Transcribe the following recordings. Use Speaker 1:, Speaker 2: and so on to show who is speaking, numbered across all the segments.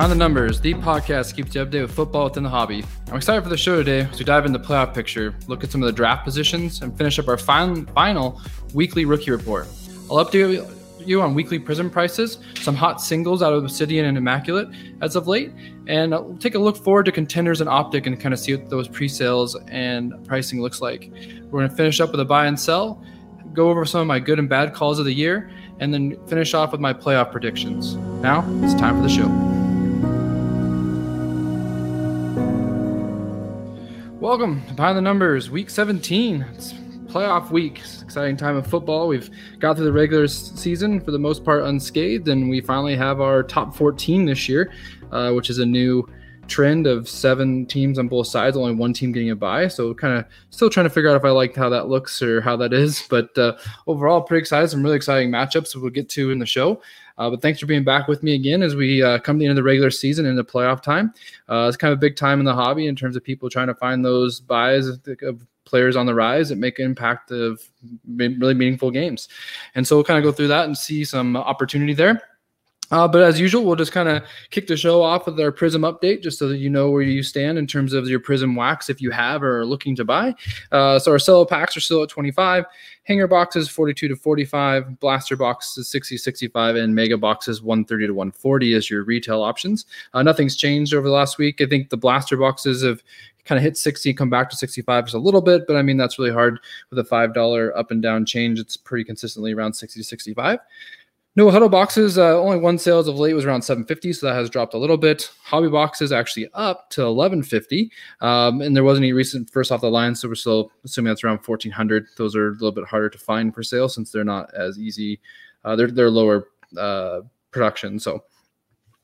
Speaker 1: On the Numbers, the podcast keeps you updated with football within the hobby. I'm excited for the show today as we dive into the playoff picture, look at some of the draft positions, and finish up our final, final weekly rookie report. I'll update you on weekly Prizm prices, some hot singles out of Obsidian and Immaculate as of late, and I'll take a look forward to contenders and Optic and kind of see what those pre-sales and pricing looks like. We're going to finish up with a buy and sell, go over some of my good and bad calls of the year, and then finish off with my playoff predictions. Now it's time for the show. Welcome to Behind the Numbers, Week 17. It's playoff week. It's exciting time of football. We've got through the regular season for the most part unscathed, and we finally have our top 14 this year, uh, which is a new trend of seven teams on both sides, only one team getting a bye. So kind of still trying to figure out if I like how that looks or how that is. But uh, overall, pretty excited. Some really exciting matchups we'll get to in the show. Uh, but thanks for being back with me again as we uh, come to the end of the regular season and the playoff time. Uh, it's kind of a big time in the hobby in terms of people trying to find those buys of, of players on the rise that make an impact of really meaningful games. And so we'll kind of go through that and see some opportunity there. Uh, but as usual, we'll just kind of kick the show off with our Prizm update, just so that you know where you stand in terms of your Prizm wax if you have or are looking to buy. Uh, so our cello packs are still at 25, hanger boxes 42 to 45, blaster boxes 60 65, and mega boxes 130 to 140 as your retail options. Uh, nothing's changed over the last week. I think the blaster boxes have kind of hit 60, come back to 65 just a little bit, but I mean that's really hard with a five dollar up and down change. It's pretty consistently around 60 to 65. No huddle boxes. Uh, only one sales of late was around 750, so that has dropped a little bit. Hobby boxes actually up to 1150, um, and there wasn't any recent first off the line, so we're still assuming that's around 1400. Those are a little bit harder to find for sale since they're not as easy. Uh, they're they're lower uh, production, so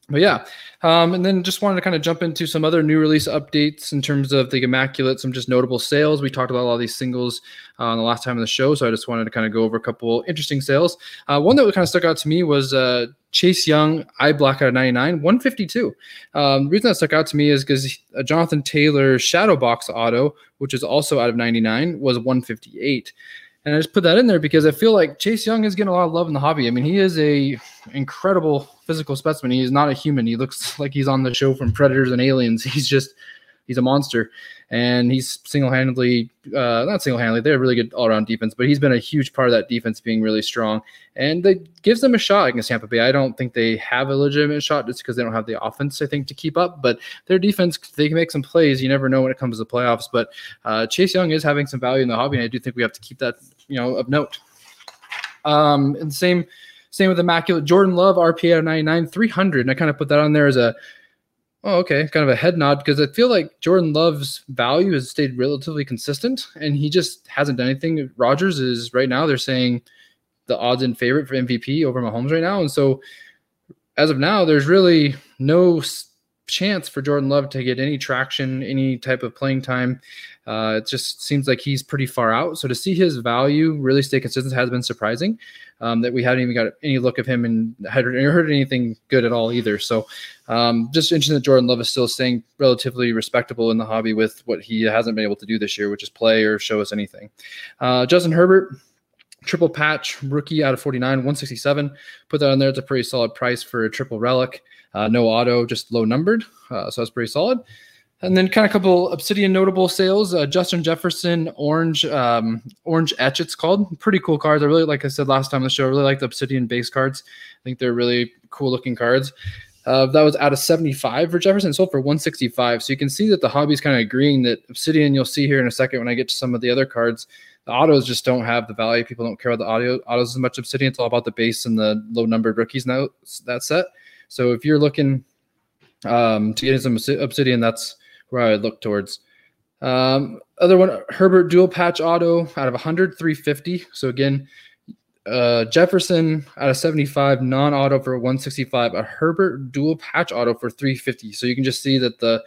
Speaker 1: but yeah, um, and then just wanted to kind of jump into some other new release updates in terms of the Immaculate, some just notable sales. We talked about a lot of these singles uh, on the last time of the show, so I just wanted to kind of go over a couple interesting sales. Uh, one that kind of stuck out to me was uh, Chase Young Eye Black out of 99, 152. Um, the reason that stuck out to me is because Jonathan Taylor Shadow Box Auto, which is also out of 99, was 158. And I just put that in there because I feel like Chase Young is getting a lot of love in the hobby. I mean, he is a incredible physical specimen. He is not a human. He looks like he's on the show from Predators and Aliens. He's just he's a monster, and he's single handedly uh, not single handedly. They're a really good all around defense, but he's been a huge part of that defense being really strong, and it gives them a shot against Tampa Bay. I don't think they have a legitimate shot just because they don't have the offense. I think to keep up, but their defense they can make some plays. You never know when it comes to the playoffs. But uh, Chase Young is having some value in the hobby, and I do think we have to keep that you know of note. Um, and same same with immaculate Jordan Love RPA of 99 300, and I kind of put that on there as a oh okay kind of a head nod because I feel like Jordan Love's value has stayed relatively consistent, and he just hasn't done anything. Rodgers is right now they're saying the odds in favorite for MVP over Mahomes right now, and so as of now, there's really no chance for Jordan Love to get any traction, any type of playing time. Uh, it just seems like he's pretty far out. So to see his value really stay consistent has been surprising. Um, that we haven't even got any look of him and had heard anything good at all either. So um, just interesting that Jordan Love is still staying relatively respectable in the hobby with what he hasn't been able to do this year, which is play or show us anything. Uh, Justin Herbert. Triple patch rookie out of 49, 167. Put that on there. It's a pretty solid price for a triple relic. Uh, no auto, just low numbered. Uh, so that's pretty solid. And then kind of a couple Obsidian notable sales. Uh, Justin Jefferson Orange um, Orange Etch, it's called. Pretty cool cards. I really, like I said last time on the show, I really like the Obsidian base cards. I think they're really cool looking cards. Uh, that was out of 75 for Jefferson, sold for 165. So you can see that the hobby is kind of agreeing that Obsidian, you'll see here in a second when I get to some of the other cards, the autos just don't have the value. People don't care about the audio autos as much. Obsidian, it's all about the base and the low numbered rookies now, that set. So if you're looking um, to get in some Obsidian, that's where I would look towards. Um, other one, Herbert dual patch auto out of 100, 350. So again, uh, Jefferson out of 75, non auto for 165, a Herbert dual patch auto for 350. So you can just see that the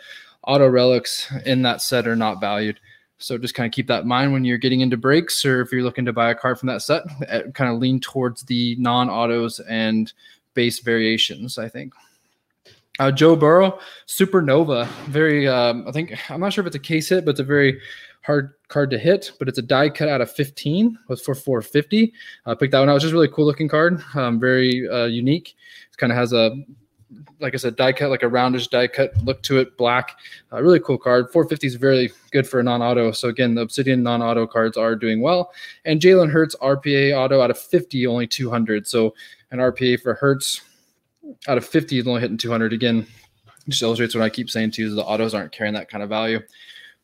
Speaker 1: auto relics in that set are not valued. So just kind of keep that in mind when you're getting into breaks or if you're looking to buy a card from that set, kind of lean towards the non autos and base variations, I think. Uh, Joe Burrow, Supernova, very. Um, I think I'm not sure if it's a case hit, but it's a very hard card to hit. But it's a die cut out of 15 was for 450. I uh, picked that one out. It's just really cool looking card. Um, very uh, unique. It kind of has a like I said, die cut, like a roundish die cut look to it, black. Uh, really cool card. 450 is very good for a non auto. So, again, the Obsidian non auto cards are doing well. And Jalen Hurts RPA auto out of 50, only 200. So, an RPA for Hurts out of 50 is only hitting 200. Again, just illustrates what I keep saying to you is the autos aren't carrying that kind of value.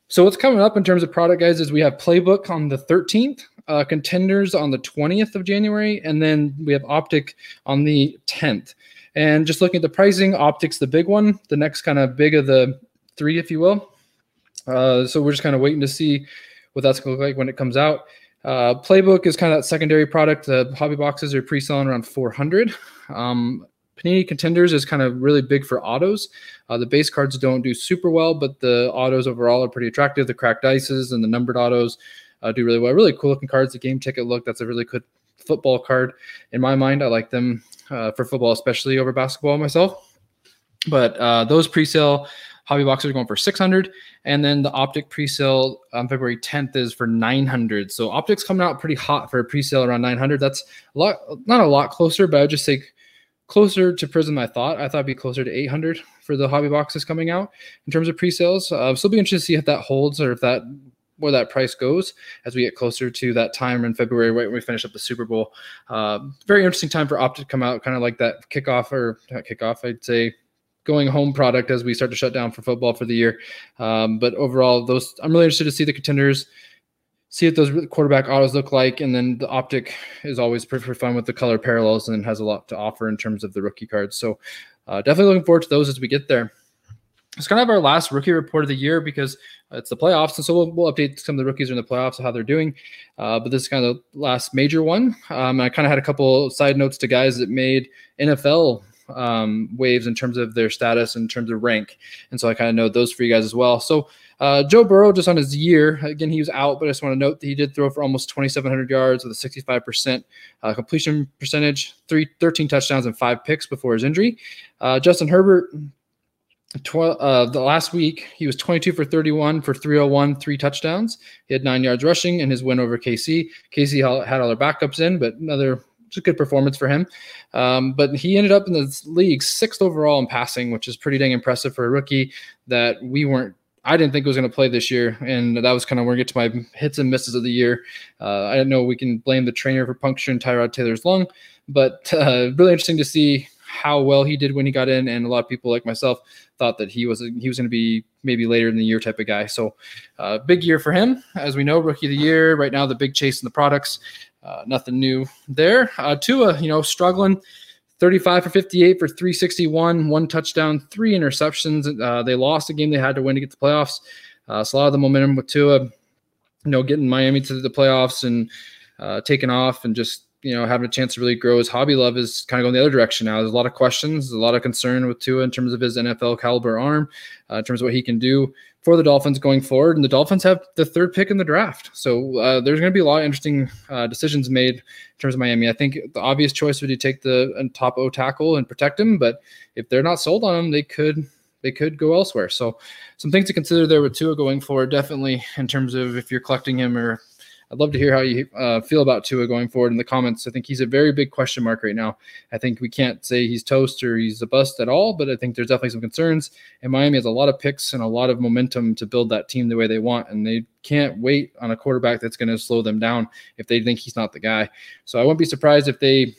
Speaker 1: So, what's coming up in terms of product, guys, is we have Playbook on the 13th, uh, Contenders on the 20th of January, and then we have Optic on the 10th. And just looking at the pricing, Optic's the big one, the next kind of big of the three, if you will. Uh, so we're just kind of waiting to see what that's going to look like when it comes out. Uh, Playbook is kind of that secondary product. The hobby boxes are pre-selling around 400. Um, Panini Contenders is kind of really big for autos. Uh, the base cards don't do super well, but the autos overall are pretty attractive. The cracked ices and the numbered autos uh, do really well. Really cool looking cards. The game ticket look, that's a really good football card. In my mind, I like them uh, for football, especially over basketball myself. But uh, those pre-sale hobby boxes are going for 600 and then the optic pre-sale on february 10th is for 900 so optics coming out pretty hot for a pre-sale around 900 that's a lot not a lot closer but i would just say closer to Prizm I thought. I thought it'd be closer to 800 for the hobby boxes coming out in terms of pre-sales. Uh, so it'll be interesting to see if that holds or if that where that price goes as we get closer to that time in February, right when we finish up the Super Bowl. Uh, very interesting time for Opt to come out, kind of like that kickoff or kickoff, I'd say going home product as we start to shut down for football for the year. Um, but overall, those I'm really interested to see the contenders see what those quarterback autos look like. And then the optic is always pretty fun with the color parallels and has a lot to offer in terms of the rookie cards. So uh, definitely looking forward to those as we get there. It's kind of our last rookie report of the year because it's the playoffs, and so we'll, we'll update some of the rookies in the playoffs how they're doing. Uh, but this is kind of the last major one. Um, I kind of had a couple side notes to guys that made NFL um, waves in terms of their status, in terms of rank, and so I kind of know those for you guys as well. So uh, Joe Burrow, just on his year, again, he was out, but I just want to note that he did throw for almost 2,700 yards with a 65% uh, completion percentage, three, 13 touchdowns, and five picks before his injury. Uh, Justin Herbert, uh, the last week, he was 22 for 31 for 301, three touchdowns. He had nine yards rushing in his win over KC. KC had all their backups in, but another a good performance for him. Um, but he ended up in the league sixth overall in passing, which is pretty dang impressive for a rookie that we weren't I didn't think was going to play this year, and that was kind of where I get to my hits and misses of the year. Uh, I know we can blame the trainer for puncturing Tyrod Taylor's lung, but uh, really interesting to see how well he did when he got in, and a lot of people like myself thought that he was he was going to be maybe later in the year type of guy. So, uh, big year for him, as we know, rookie of the year. Right now, the big chase in the products, uh, nothing new there. Uh, Tua, you know, struggling. 35 for 58 for 361, one touchdown, three interceptions. Uh, they lost a game they had to win to get the playoffs. Uh, so a lot of the momentum with Tua, you know, getting Miami to the playoffs and uh, taking off and just you know having a chance to really grow his hobby love is kind of going the other direction now. There's a lot of questions, a lot of concern with Tua in terms of his NFL caliber arm, uh, in terms of what he can do for the Dolphins going forward. And the Dolphins have the third pick in the draft. So uh, there's going to be a lot of interesting uh, decisions made in terms of Miami. I think the obvious choice would be take the uh, top O tackle and protect him. But if they're not sold on him, they could they could go elsewhere. So some things to consider there with Tua going forward, definitely in terms of if you're collecting him or I'd love to hear how you uh, feel about Tua going forward in the comments. I think he's a very big question mark right now. I think we can't say he's toast or he's a bust at all, but I think there's definitely some concerns. And Miami has a lot of picks and a lot of momentum to build that team the way they want, and they can't wait on a quarterback that's going to slow them down if they think he's not the guy. So I wouldn't be surprised if they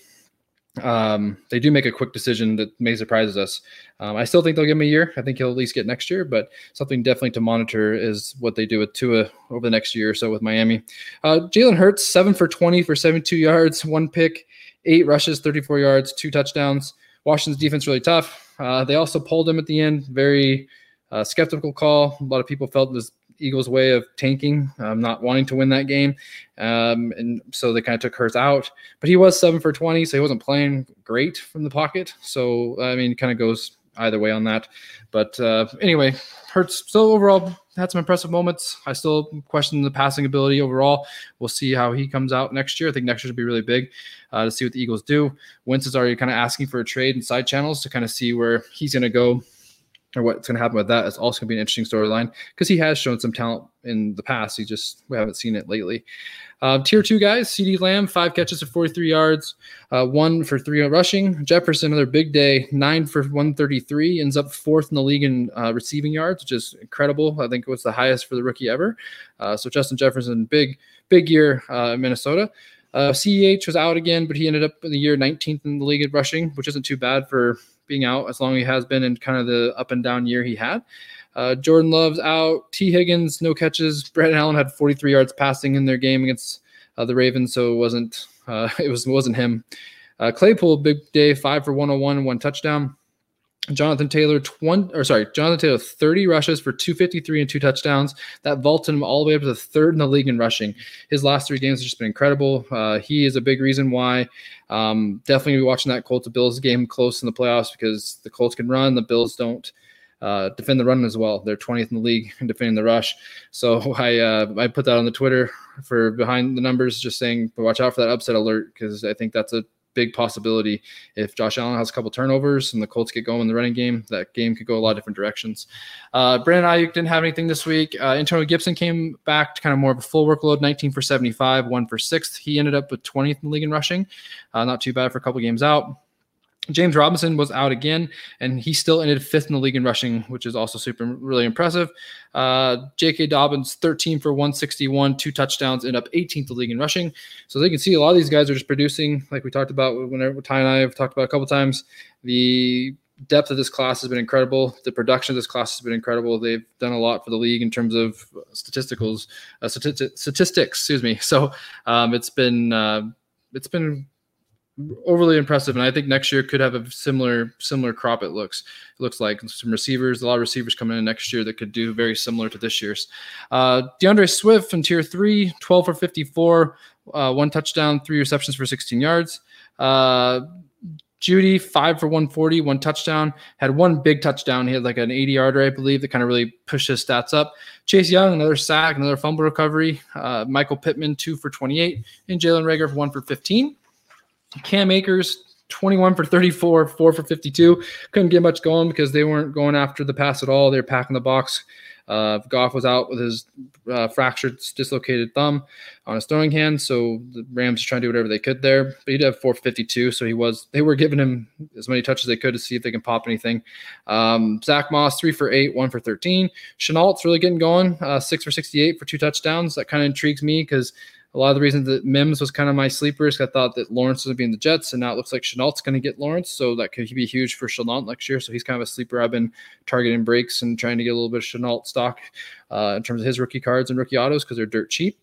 Speaker 1: um, they do make a quick decision that may surprise us. Um, I still think they'll give him a year. I think he'll at least get next year, but something definitely to monitor is what they do with Tua over the next year or so with Miami. Uh, Jalen Hurts, seven for 20 for 72 yards, one pick, eight rushes, 34 yards, two touchdowns. Washington's defense really tough. Uh, they also pulled him at the end. Very uh, skeptical call. A lot of people felt this Eagles' way of tanking, um, not wanting to win that game. Um, and so they kind of took Hurts out. But he was seven for 20, so he wasn't playing great from the pocket. So, I mean, kind of goes either way on that. But uh, anyway, Hurts still overall had some impressive moments. I still question the passing ability overall. We'll see how he comes out next year. I think next year should be really big uh, to see what the Eagles do. Wentz is already kind of asking for a trade in side channels to kind of see where he's going to go or what's going to happen with that is also going to be an interesting storyline because he has shown some talent in the past. He just we haven't seen it lately. Uh, tier two guys: CeeDee Lamb, five catches for 43 yards, uh, one for three rushing. Jefferson, another big day, nine for 133, ends up fourth in the league in uh, receiving yards, which is incredible. I think it was the highest for the rookie ever. Uh, so Justin Jefferson, big big year uh, in Minnesota. Uh, CEH was out again, but he ended up in the year 19th in the league at rushing, which isn't too bad for being out as long as he has been in kind of the up and down year he had. Uh, Jordan Love's out. Tee Higgins, no catches. Brandon Allen had 43 yards passing in their game against uh, the Ravens, so it wasn't uh, it was wasn't him. Uh, Claypool, big day, five for 101, one touchdown. Jonathan Taylor, 20, or sorry, Jonathan Taylor, 30 rushes for 253 and two touchdowns. That vaulted him all the way up to the third in the league in rushing. His last three games have just been incredible. Uh, he is a big reason why. Um, definitely be watching that Colts to Bills game close in the playoffs because the Colts can run, the Bills don't. Uh, defend the run as well. They're 20th in the league in defending the rush. So I uh, I put that on the Twitter for behind the numbers, just saying but watch out for that upset alert because I think that's a big possibility. If Josh Allen has a couple turnovers and the Colts get going in the running game, that game could go a lot of different directions. Uh, Brandon Aiyuk didn't have anything this week. Uh, Antonio Gibson came back to kind of more of a full workload, 19 for 75, one for sixth. He ended up with 20th in the league in rushing. Uh, not too bad for a couple games out. James Robinson was out again, and he still ended fifth in the league in rushing, which is also super really impressive. Uh, J.K. Dobbins, 13 for 161, two touchdowns, end up 18th in the league in rushing. So they can see a lot of these guys are just producing, like we talked about Ty and I have talked about a couple times. The depth of this class has been incredible. The production of this class has been incredible. They've done a lot for the league in terms of statisticals, uh, statistics. Excuse me. So um, it's been uh, it's been overly impressive, and I think next year could have a similar similar crop. It looks it looks like some receivers, a lot of receivers coming in next year that could do very similar to this year's. Uh, D'Andre Swift in tier three, 12 for 54, uh, one touchdown, three receptions for 16 yards. Uh, Jeudy, five for 140, one touchdown. Had one big touchdown. He had like an 80 yarder, I believe, that kind of really pushed his stats up. Chase Young, another sack, another fumble recovery. Uh, Michael Pittman, two for 28. And Jalen Reagor one for 15. Cam Akers, 21 for 34, 4 for 52. Couldn't get much going because they weren't going after the pass at all. They were packing the box. Uh, Goff was out with his uh, fractured, dislocated thumb on his throwing hand, so the Rams trying to do whatever they could there. But he did have 452, so he was. They were giving him as many touches as they could to see if they can pop anything. Um, Zach Moss three for eight, one for 13. Shenault's really getting going, uh, six for 68 for two touchdowns. That kind of intrigues me because a lot of the reasons that Mims was kind of my sleepers. I thought that Lawrence was going to be in the Jets, and now it looks like Shenault's going to get Lawrence, so that could be huge for Shenault next year. So he's kind of a sleeper. I've been targeting breaks and trying to get a little bit of Shenault stock uh, in terms of his rookie cards and rookie autos because they're dirt cheap.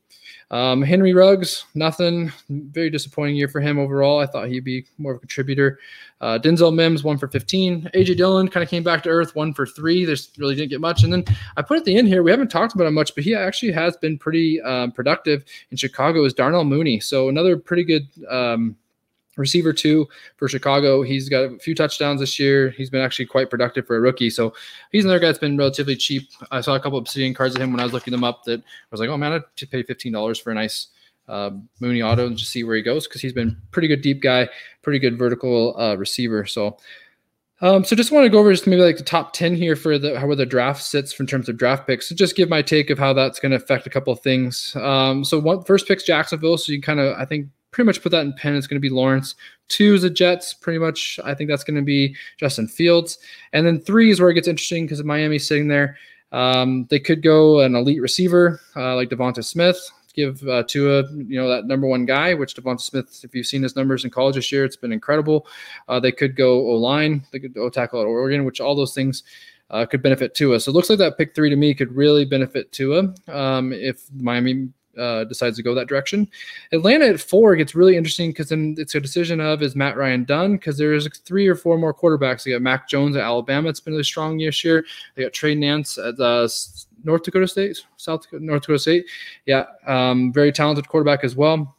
Speaker 1: Um, Henry Ruggs, nothing. Very disappointing year for him overall. I thought he'd be more of a contributor. Uh, Denzel Mims, one for 15. AJ Dillon kind of came back to earth, one for three. There's really didn't get much. And then I put at the end here, we haven't talked about him much, but he actually has been pretty um, productive in Chicago is Darnell Mooney. So another pretty good um, receiver two for Chicago. He's got a few touchdowns this year. He's been actually quite productive for a rookie. So he's another guy that's been relatively cheap. I saw a couple of obsidian cards of him when I was looking them up that I was like, oh man, I'd just pay $15 for a nice uh, Mooney auto and just see where he goes because he's been pretty good deep guy, pretty good vertical uh, receiver. So um, so just want to go over just maybe like the top 10 here for the how where the draft sits in terms of draft picks. So just give my take of how that's going to affect a couple of things. Um, so one first pick's Jacksonville. So you kind of I think pretty much put that in pen. It's going to be Lawrence. Two is the Jets. Pretty much, I think that's going to be Justin Fields. And then three is where it gets interesting because Miami's sitting there. Um, they could go an elite receiver uh, like Devonta Smith, give uh, Tua, you know, that number one guy, which Devonta Smith, if you've seen his numbers in college this year, it's been incredible. Uh, they could go O line, they could go tackle at Oregon, which all those things uh, could benefit Tua. So it looks like that pick three to me could really benefit Tua um, if Miami uh, decides to go that direction. Atlanta at four gets really interesting because then it's a decision of is Matt Ryan done? Because there's three or four more quarterbacks. They got Mac Jones at Alabama. It's been really strong this year. They got Trey Lance at uh, North Dakota State, South North Dakota State. Yeah, um, very talented quarterback as well.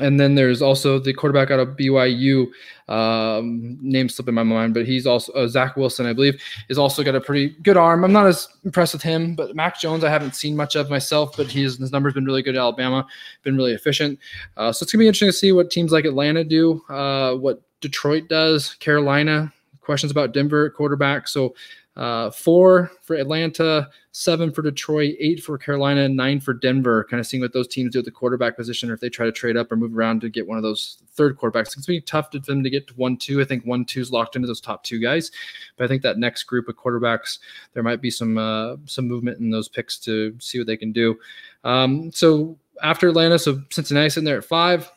Speaker 1: And then there's also the quarterback out of BYU, um, name slipping my mind, but he's also uh, Zach Wilson, I believe, is also got a pretty good arm. I'm not as impressed with him, but Mac Jones, I haven't seen much of myself, but his, his numbers been really good at Alabama, been really efficient. Uh, so it's gonna be interesting to see what teams like Atlanta do, uh, what Detroit does, Carolina. Questions about Denver quarterback. So uh, four for Atlanta, seven for Detroit, eight for Carolina, nine for Denver. Kind of seeing what those teams do at the quarterback position, or if they try to trade up or move around to get one of those third quarterbacks. It's to be tough for them to get to one, two. I think one, two is locked into those top two guys, but I think that next group of quarterbacks, there might be some uh, some movement in those picks to see what they can do. Um, so after Atlanta, so Cincinnati sitting there at five.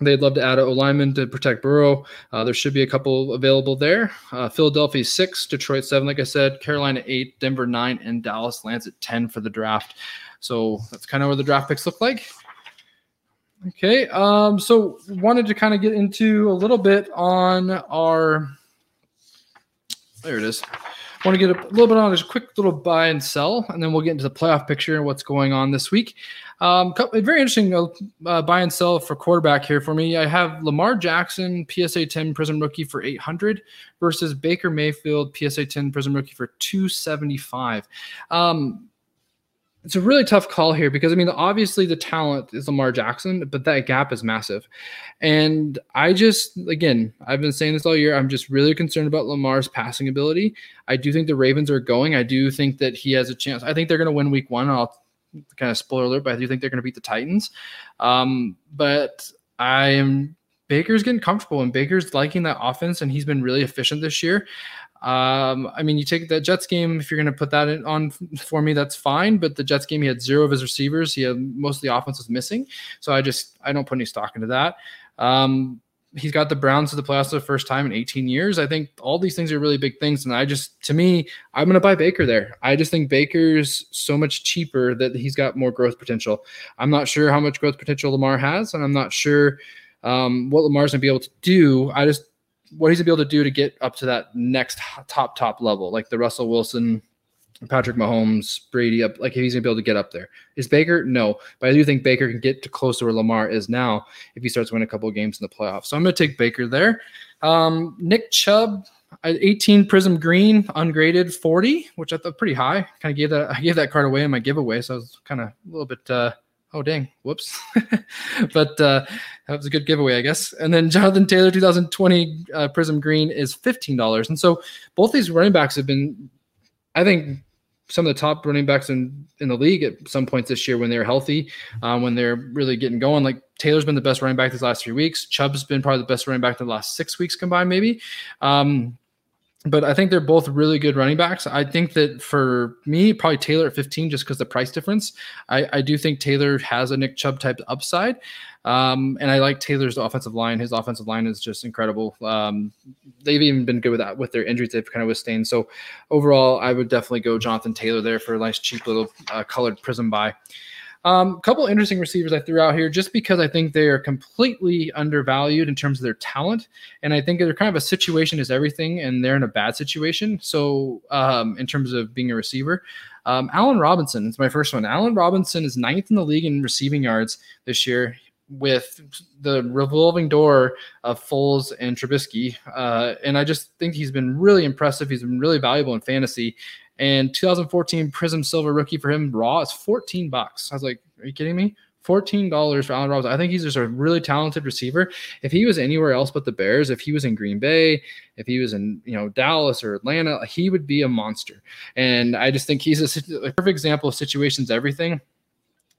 Speaker 1: They'd love to add a lineman to protect Burrow. Uh, there should be a couple available there. Uh, Philadelphia six, Detroit seven, like I said, Carolina eight, Denver nine, and Dallas lands at ten for the draft. So that's kind of where the draft picks look like. Okay, um, so wanted to kind of get into a little bit on our. There it is. Want to get a little bit on just a quick little buy and sell, and then we'll get into the playoff picture and what's going on this week. Um, very interesting uh, uh, buy and sell for quarterback here for me. I have Lamar Jackson, PSA 10 Prizm rookie for 800 versus Baker Mayfield, PSA 10 Prizm rookie for 275. Um, it's a really tough call here because I mean, obviously the talent is Lamar Jackson, but that gap is massive. And I just, again, I've been saying this all year. I'm just really concerned about Lamar's passing ability. I do think the Ravens are going. I do think that he has a chance. I think they're going to win week one. I'll kind of spoiler alert, but I do think they're going to beat the Titans. Um, but I am Baker's getting comfortable and Baker's liking that offense, and he's been really efficient this year. Um, I mean, you take that Jets game, if you're going to put that in, on for me, that's fine. But the Jets game, he had zero of his receivers. He had most of the offense was missing. So I just, I don't put any stock into that. Um, he's got the Browns to the playoffs for the first time in 18 years. I think all these things are really big things. And I just, to me, I'm going to buy Baker there. I just think Baker's so much cheaper that he's got more growth potential. I'm not sure how much growth potential Lamar has, and I'm not sure um, what Lamar's going to be able to do. I just, what he's gonna be able to do to get up to that next top top level, like the Russell Wilson, Patrick Mahomes, Brady up. Like he's gonna be able to get up there. Is Baker? No, but I do think Baker can get to close to where Lamar is now if he starts winning a couple of games in the playoffs. So I'm gonna take Baker there. Um, Nick Chubb. 18 Prizm Green, ungraded 40, which I thought pretty high. Kind of gave that I gave that card away in my giveaway, so I was kind of a little bit uh, oh dang. Whoops. But uh, that was a good giveaway i guess. And then jonathan taylor 2020 uh, prizm green is $15 and so both these running backs have been i think some of the top running backs in, in the league at some points this year when they're healthy um, when they're really getting going. Like taylor's been the best running back these last three weeks. Chubb's been probably the best running back the last six weeks combined maybe. Um, but I think they're both really good running backs. I think that for me, probably Taylor at 15, just because the price difference. I, I, do think Taylor has a Nick Chubb type upside. Um, and I like Taylor's offensive line. His offensive line is just incredible. Um, they've even been good with that with their injuries they've kind of withstanding. So overall, I would definitely go Jonathan Taylor there for a nice, cheap little uh, colored prizm buy. A um, couple interesting receivers I threw out here just because I think they are completely undervalued in terms of their talent. And I think they're kind of a situation is everything, and they're in a bad situation. So, um, in terms of being a receiver, um, Allen Robinson is my first one. Allen Robinson is ninth in the league in receiving yards this year with the revolving door of Foles and Trubisky. Uh, and I just think he's been really impressive. He's been really valuable in fantasy. And 2014 Prizm Silver rookie for him raw is 14 bucks. I was like, are you kidding me? $14 for Allen Robinson. I think he's just a really talented receiver. If he was anywhere else but the Bears, if he was in Green Bay, if he was in, you know, Dallas or Atlanta, he would be a monster. And I just think he's a, a perfect example of situations everything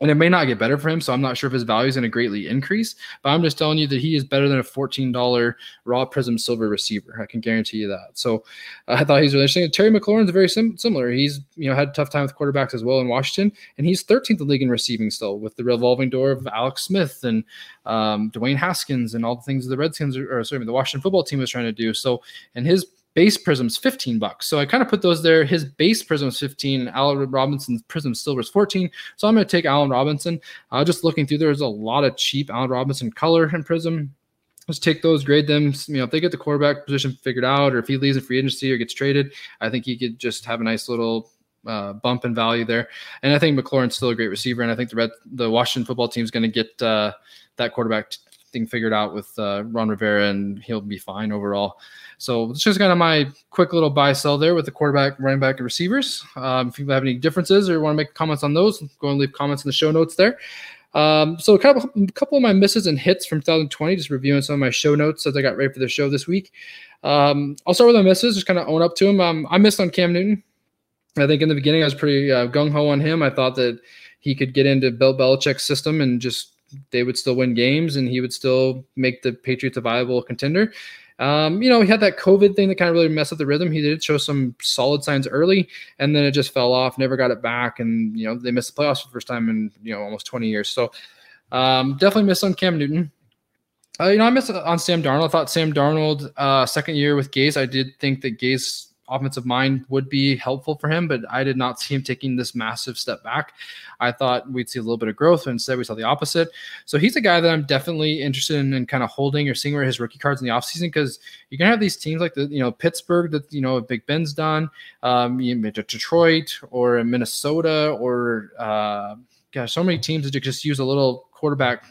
Speaker 1: and it may not get better for him. So I'm not sure if his value is going to greatly increase, but I'm just telling you that he is better than a $14 raw prizm silver receiver. I can guarantee you that. So uh, I thought he's really interesting. Terry McLaurin's very sim- similar. He's, you know, had a tough time with quarterbacks as well in Washington, and he's 13th in the league in receiving still with the revolving door of Alex Smith and um, Dwayne Haskins and all the things the Redskins or sorry, the Washington football team was trying to do. So, and his base prizms 15 bucks. So I kind of put those there. His base prizm is 15. Allen Robinson's prizm silver is 14. So I'm going to take Allen Robinson. Uh, just looking through, there's a lot of cheap Allen Robinson color and prizm. Let's take those, grade them. You know, if they get the quarterback position figured out, or if he leaves in free agency or gets traded, I think he could just have a nice little uh, bump in value there. And I think McLaurin's still a great receiver, and I think the Red, the Washington football team is going to get uh, that quarterback thing figured out with uh, Ron Rivera, and he'll be fine overall. So it's just kind of my quick little buy sell there with the quarterback, running back, and receivers. Um, if you have any differences or want to make comments on those, go and leave comments in the show notes there. Um, so a couple, a couple of my misses and hits from 2020, just reviewing some of my show notes as I got ready for the show this week. Um, I'll start with my misses, just kind of own up to them. Um, I missed on Cam Newton. I think in the beginning I was pretty uh, gung ho on him. I thought that he could get into Bill Belichick's system and just they would still win games and he would still make the Patriots a viable contender. Um, you know, he had that COVID thing that kind of really messed up the rhythm. He did show some solid signs early, and then it just fell off. Never got it back, and you know they missed the playoffs for the first time in you know almost 20 years. So um, definitely missed on Cam Newton. Uh, you know, I missed on Sam Darnold. I thought Sam Darnold, uh, second year with Gase, I did think that Gase offensive mind would be helpful for him, but I did not see him taking this massive step back. I thought we'd see a little bit of growth, instead we saw the opposite. So he's a guy that I'm definitely interested in, in kind of holding or seeing where his rookie cards in the offseason because you're gonna have these teams like the you know Pittsburgh that you know Big Ben's done, um, Detroit or Minnesota or uh, gosh, so many teams that just use a little quarterback,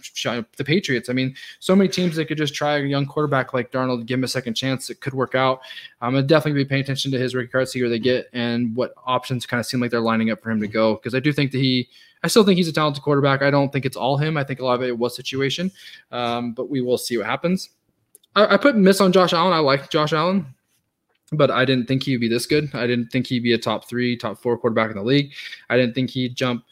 Speaker 1: the Patriots. I mean, so many teams that could just try a young quarterback like Darnold, give him a second chance. It could work out. I'm definitely be paying attention to his rookie card, see where they get and what options kind of seem like they're lining up for him to go. Because I do think that he, I still think he's a talented quarterback. I don't think it's all him. I think a lot of it was situation, um, but we will see what happens. I, I put miss on Josh Allen. I like Josh Allen but I didn't think he'd be this good. I didn't think he'd be a top three, top four quarterback in the league. I didn't think he'd jump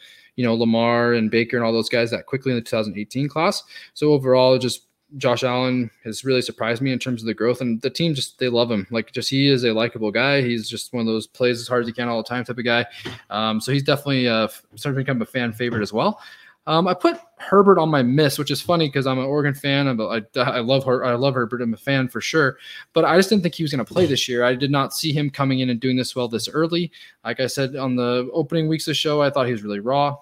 Speaker 1: you know, Lamar and Baker and all those guys that quickly in the 2018 class. So overall, just Josh Allen has really surprised me in terms of the growth, and the team just they love him. Like just he is a likable guy. He's just one of those plays as hard as he can all the time type of guy. Um, so he's definitely uh, starting to become a fan favorite as well. Um, I put Herbert on my miss, which is funny because I'm an Oregon fan. I, I love her. I love Herbert. I'm a fan for sure. But I just didn't think he was going to play this year. I did not see him coming in and doing this well this early. Like I said on the opening weeks of the show, I thought he was really raw.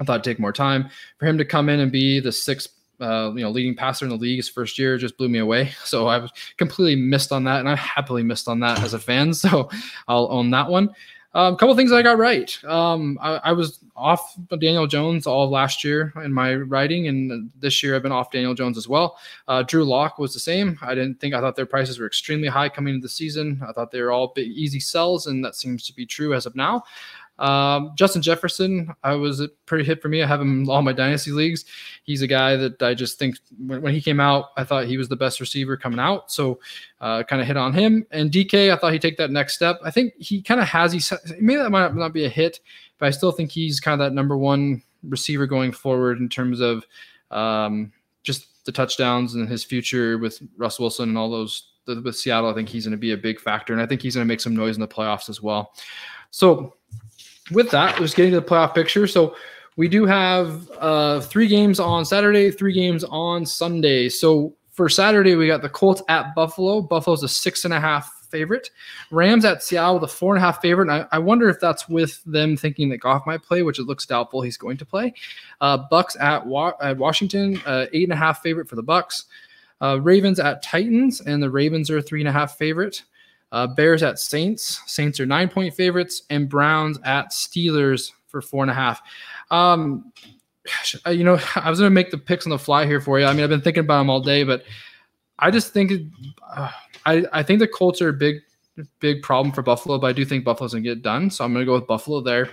Speaker 1: I thought it'd take more time for him to come in and be the sixth, uh, you know, leading passer in the league his first year. Just blew me away. So I completely missed on that, and I happily missed on that as a fan. So I'll own that one. A um, couple things I got right. Um, I, I, was off Daniel Jones all last year in my writing, and this year I've been off Daniel Jones as well. Uh, Drew Lock was the same. I didn't think I thought their prices were extremely high coming into the season. I thought they were all big, easy sells, and that seems to be true as of now. Um, Justin Jefferson, I was pretty hit for me. I have him in all my dynasty leagues. He's a guy that I just think when, when he came out, I thought he was the best receiver coming out. So uh, kind of hit on him. And DK, I thought he'd take that next step. I think he kind of has. He maybe that might not be a hit, but I still think he's kind of that number one receiver going forward in terms of um, just the touchdowns and his future with Russ Wilson and all those with Seattle. I think he's going to be a big factor, and I think he's going to make some noise in the playoffs as well. So with that, just getting to the playoff picture. So we do have uh, three games on Saturday, three games on Sunday. So for Saturday, we got the Colts at Buffalo. Buffalo's a six and a half favorite. Rams at Seattle with a four and a half favorite. And I, I wonder if that's with them thinking that Goff might play, which it looks doubtful he's going to play. Uh, Bucks at, Wa- at Washington, uh, eight and a half favorite for the Bucks. Uh, Ravens at Titans, and the Ravens are three and a half favorite. Uh, Bears at Saints. Saints are nine point favorites, and Browns at Steelers for four and a half. Um, you know, I was going to make the picks on the fly here for you. I mean, I've been thinking about them all day, but I just think uh, I I think the Colts are a big big problem for Buffalo, but I do think Buffalo's gonna get done, so I'm gonna go with Buffalo there.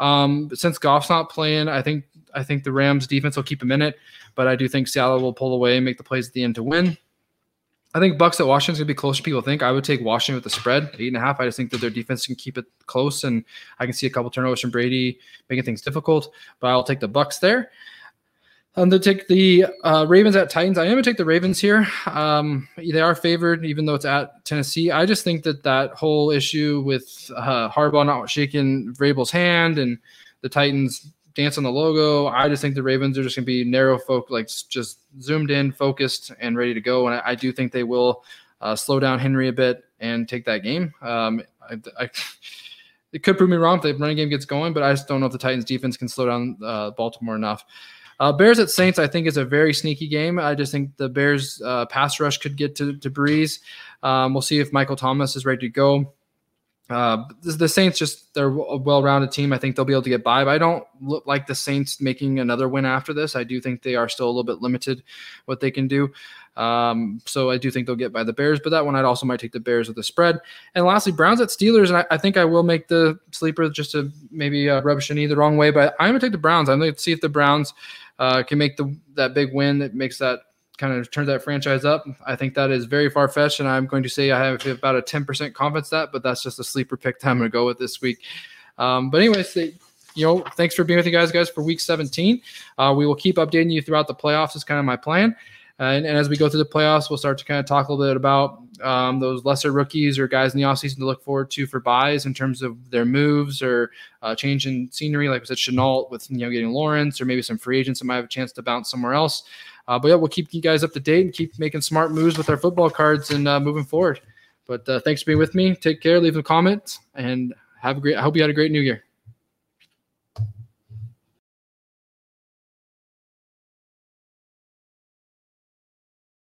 Speaker 1: Um, since Goff's not playing, I think I think the Rams defense will keep him in it, but I do think Seattle will pull away and make the plays at the end to win. I think Bucks at Washington's gonna be closer. People think I would take Washington with the spread eight and a half. I just think that their defense can keep it close, and I can see a couple turnovers from Brady making things difficult. But I'll take the Bucks there. I'm going to take the uh, Ravens at Titans. I am going to take the Ravens here. Um, they are favored, even though it's at Tennessee. I just think that that whole issue with uh, Harbaugh not shaking Vrabel's hand and the Titans dance on the logo. I just think the Ravens are just going to be narrow folk, like just zoomed in, focused, and ready to go. And I, I do think they will uh, slow down Henry a bit and take that game. Um, I, I, it could prove me wrong if the running game gets going, but I just don't know if the Titans defense can slow down uh, Baltimore enough. Uh, Bears at Saints, I think, is a very sneaky game. I just think the Bears uh, pass rush could get to, to Brees. Um, we'll see if Michael Thomas is ready to go. Uh, the Saints just they're a well-rounded team. I think they'll be able to get by, but I don't look like the Saints making another win after this. I do think they are still a little bit limited what they can do. Um, so I do think they'll get by the Bears, but that one I'd also might take the Bears with the spread. And lastly, Browns at Steelers, and I, I think I will make the sleeper just to maybe uh, rub Shani the wrong way, but I'm gonna take the Browns. I'm gonna see if the Browns uh, can make the that big win that makes that kind of turns that franchise up. I think that is very far fetched, and I'm going to say I have about a 10% confidence that, but that's just a sleeper pick that I'm going to go with this week. Um, but anyways, they, you know, thanks for being with you guys, guys, for week 17. Uh, we will keep updating you throughout the playoffs. Is kind of my plan. And, and, as we go through the playoffs, we'll start to kind of talk a little bit about um, those lesser rookies or guys in the offseason to look forward to for buys in terms of their moves or uh, change in scenery, like we said, Shenault with you know getting Lawrence or maybe some free agents that might have a chance to bounce somewhere else. Uh, but yeah, we'll keep you guys up to date and keep making smart moves with our football cards and uh, moving forward. But uh, thanks for being with me. Take care. Leave a comment and have a great. I hope you had a great New Year.